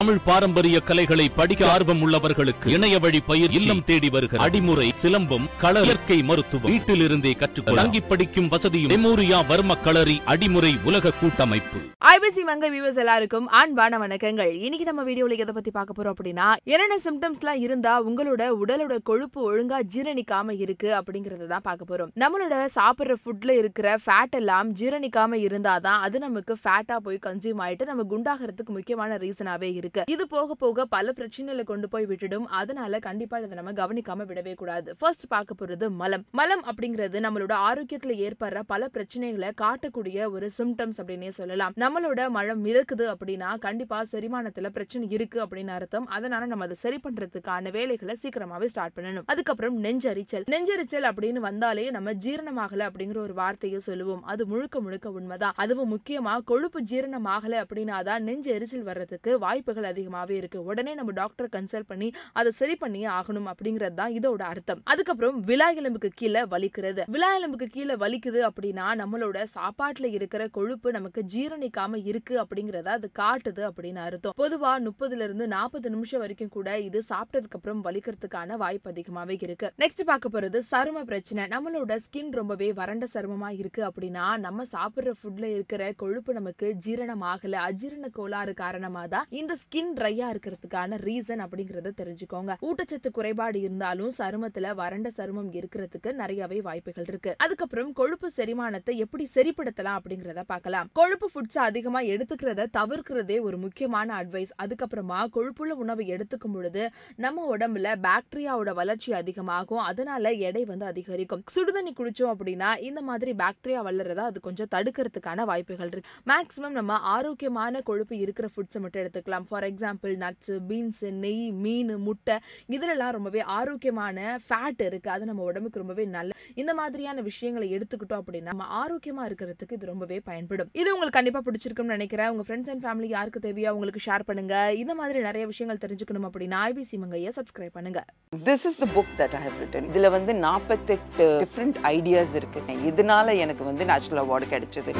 தமிழ் பாரம்பரிய கலைகளை படிக்க ஆர்வம் உள்ளவர்களுக்கு இணைய வழி பயிர் இல்லம் தேடி வருகிற அடிமுறை சிலம்பம் கள இயற்கை மருத்துவம் வீட்டிலிருந்தே கற்றுக்கொள்ள தங்கி படிக்கும் வசதியும் மெமோரியா வர்ம களரி அடிமுறை உலக கூட்டமைப்பு. ஐபிசி மங்க வியூவர்ஸ் எல்லாருக்கும் அன்பான வணக்கங்கள். இன்னைக்கு நம்ம வீடியோல எதை பத்தி பார்க்க போறோம் அப்படின்னா என்னென்ன சிம்டம்ஸ் எல்லாம் இருந்தா உங்களோட உடலோட கொழுப்பு ஒழுங்கா ஜீரணிக்காம இருக்கு அப்படிங்கறத தான் பார்க்க போறோம். நம்மளோட சாப்பிடுற ஃபுட்ல இருக்கிற ஃபேட் எல்லாம் ஜீரணிக்காம இருந்தாதான் அது நமக்கு ஃபேட்டா போய் கன்சியூம் ஆயிட்டு நம்ம குண்டாகிறதுக்கு முக்கியமான ரீசனாவே இருக்கு. இது போக போக பல பிரச்சனைகளை கொண்டு போய் விட்டுடும். அதனால கண்டிப்பா இதை நம்ம கவனிக்காம விடவே கூடாது. ஃபர்ஸ்ட் பார்க்க போறது மலம். மலம் அப்படிங்கிறது நம்மளோட ஆரோக்கியத்துல ஏற்படுற பல பிரச்சனைகளை காட்டக்கூடிய ஒரு சிம்டம்ஸ் அப்படின்னே சொல்லலாம். நம்மளோட மலம் மிதக்குது அப்படின்னா கண்டிப்பா செரிமானத்துல பிரச்சனை இருக்கு அப்படின்னு அர்த்தம். அதனால நம்ம அதை சரி பண்றதுக்கான வேலைகளை சீக்கிரமாவே ஸ்டார்ட் பண்ணணும். அதுக்கப்புறம் நெஞ்சரிச்சல். நெஞ்சரிச்சல் அப்படின்னு வந்தாலே நம்ம ஜீரணமாகல அப்படிங்கிற ஒரு வார்த்தையை சொல்லுவோம். அது முழுக்க முழுக்க உண்மைதான். அதுவும் முக்கியமா கொழுப்பு ஜீரணமாகல அப்படின்னா தான் நெஞ்சு எரிச்சல் வர்றதுக்கு வாய்ப்புகள் அதிகமாவே இருக்கு. உடனே நம்ம டாக்டர் கன்சல்ட் பண்ணி அதை சரி பண்ணியே ஆகணும் அப்படிங்கிறது தான் இதோட அர்த்தம். அதுக்கப்புறம் விழா எலும்புக்கு கீழே வலிக்கிறது. விழா எலும்புக்கு கீழே வலிக்குது அப்படின்னா நம்மளோட சாப்பாட்டுல இருக்கிற கொழுப்பு நமக்கு ஜீரணிக்காம இருக்கு அப்படிங்கறத அது காட்டுது அப்படின்னு அர்த்தம். பொதுவா முப்பதுல இருந்து நாற்பது நிமிஷம் வரைக்கும் கூட இது சாப்பிட்டதுக்கு அப்புறம் வலிக்கிறதுக்கான வாய்ப்பு அதிகமாவே இருக்கு. நெக்ஸ்ட் பார்க்க போறது சரும பிரச்சனை. நம்மளோட ஸ்கின் ரொம்பவே வறண்ட சருமமா இருக்கு அப்படின்னா நம்ம சாப்பிடுற ஃபுட்ல இருக்கிற கொழுப்பு நமக்கு ஜீரணம் ஆகல. அஜீரண கோளாறு காரணமா தான் இந்த ஸ்கின் ட்ரையா இருக்கிறதுக்கான ரீசன் அப்படிங்கறத தெரிஞ்சுக்கோங்க. ஊட்டச்சத்து குறைபாடு இருந்தாலும் சருமத்துல வறண்ட சருமம் இருக்கிறதுக்கு நிறையவே வாய்ப்புகள் இருக்கு. அதுக்கப்புறம் கொழுப்பு செரிமானத்தை எப்படி சரிப்படுத்தலாம் அப்படிங்கறத பார்க்கலாம். கொழுப்பு ஃபுட்ஸ் அதிகமா எடுத்துக்கிறத தவிர்க்கிறதே ஒரு முக்கியமான அட்வைஸ் அதுக்கப்புறமா கொழுப்புள்ள உணவை எடுத்துக்கும் பொழுது நம்ம உடம்புல பாக்டீரியாவோட வளர்ச்சி அதிகமாகும். அதனால எடை வந்து அதிகரிக்கும். சுடுதண்ணி குடிச்சோம் அப்படின்னா இந்த மாதிரி பாக்டீரியா வளர்றதா அது கொஞ்சம் தடுக்கிறதுக்கான வாய்ப்புகள் இருக்கு. மேக்சிமம் நம்ம ஆரோக்கியமான கொழுப்பு இருக்கிற ஃபுட்ஸை மட்டும் எடுத்துக்கலாம். For for example nuts beans நெய் மீன் முட்டை இதுலலாம் ரொம்பவே ஆரோக்கியமான ஃபேட் இருக்குது அது நம்ம உடம்புக்கு ரொம்பவே நல்ல இந்த மாதிரியான விஷயங்களை எடுத்துக்கிட்டோம் அப்படின்னா நம்ம ஆரோக்கியமாக இருக்கிறதுக்கு இது ரொம்பவே பயன்படும். இது உங்களுக்கு கண்டிப்பாக பிடிச்சிருக்கும்னு நினைக்கிறேன். உங்கள் ஃப்ரெண்ட்ஸ் அண்ட் ஃபேமிலி யாருக்கு தேவையோ உங்களுக்கு ஷேர் பண்ணுங்கள் இந்த மாதிரி நிறைய விஷயங்கள் தெரிஞ்சுக்கணும் அப்படின்னா ஐபிசி மங்கையை சப்ஸ்கிரைப் பண்ணுங்க. This is the book that I have written இதில் வந்து நாற்பத்தெட்டு டிஃப்ரெண்ட் ஐடியாஸ் இருக்கு. இதனால எனக்கு வந்து நேஷனல் அவார்டு கிடைச்சது.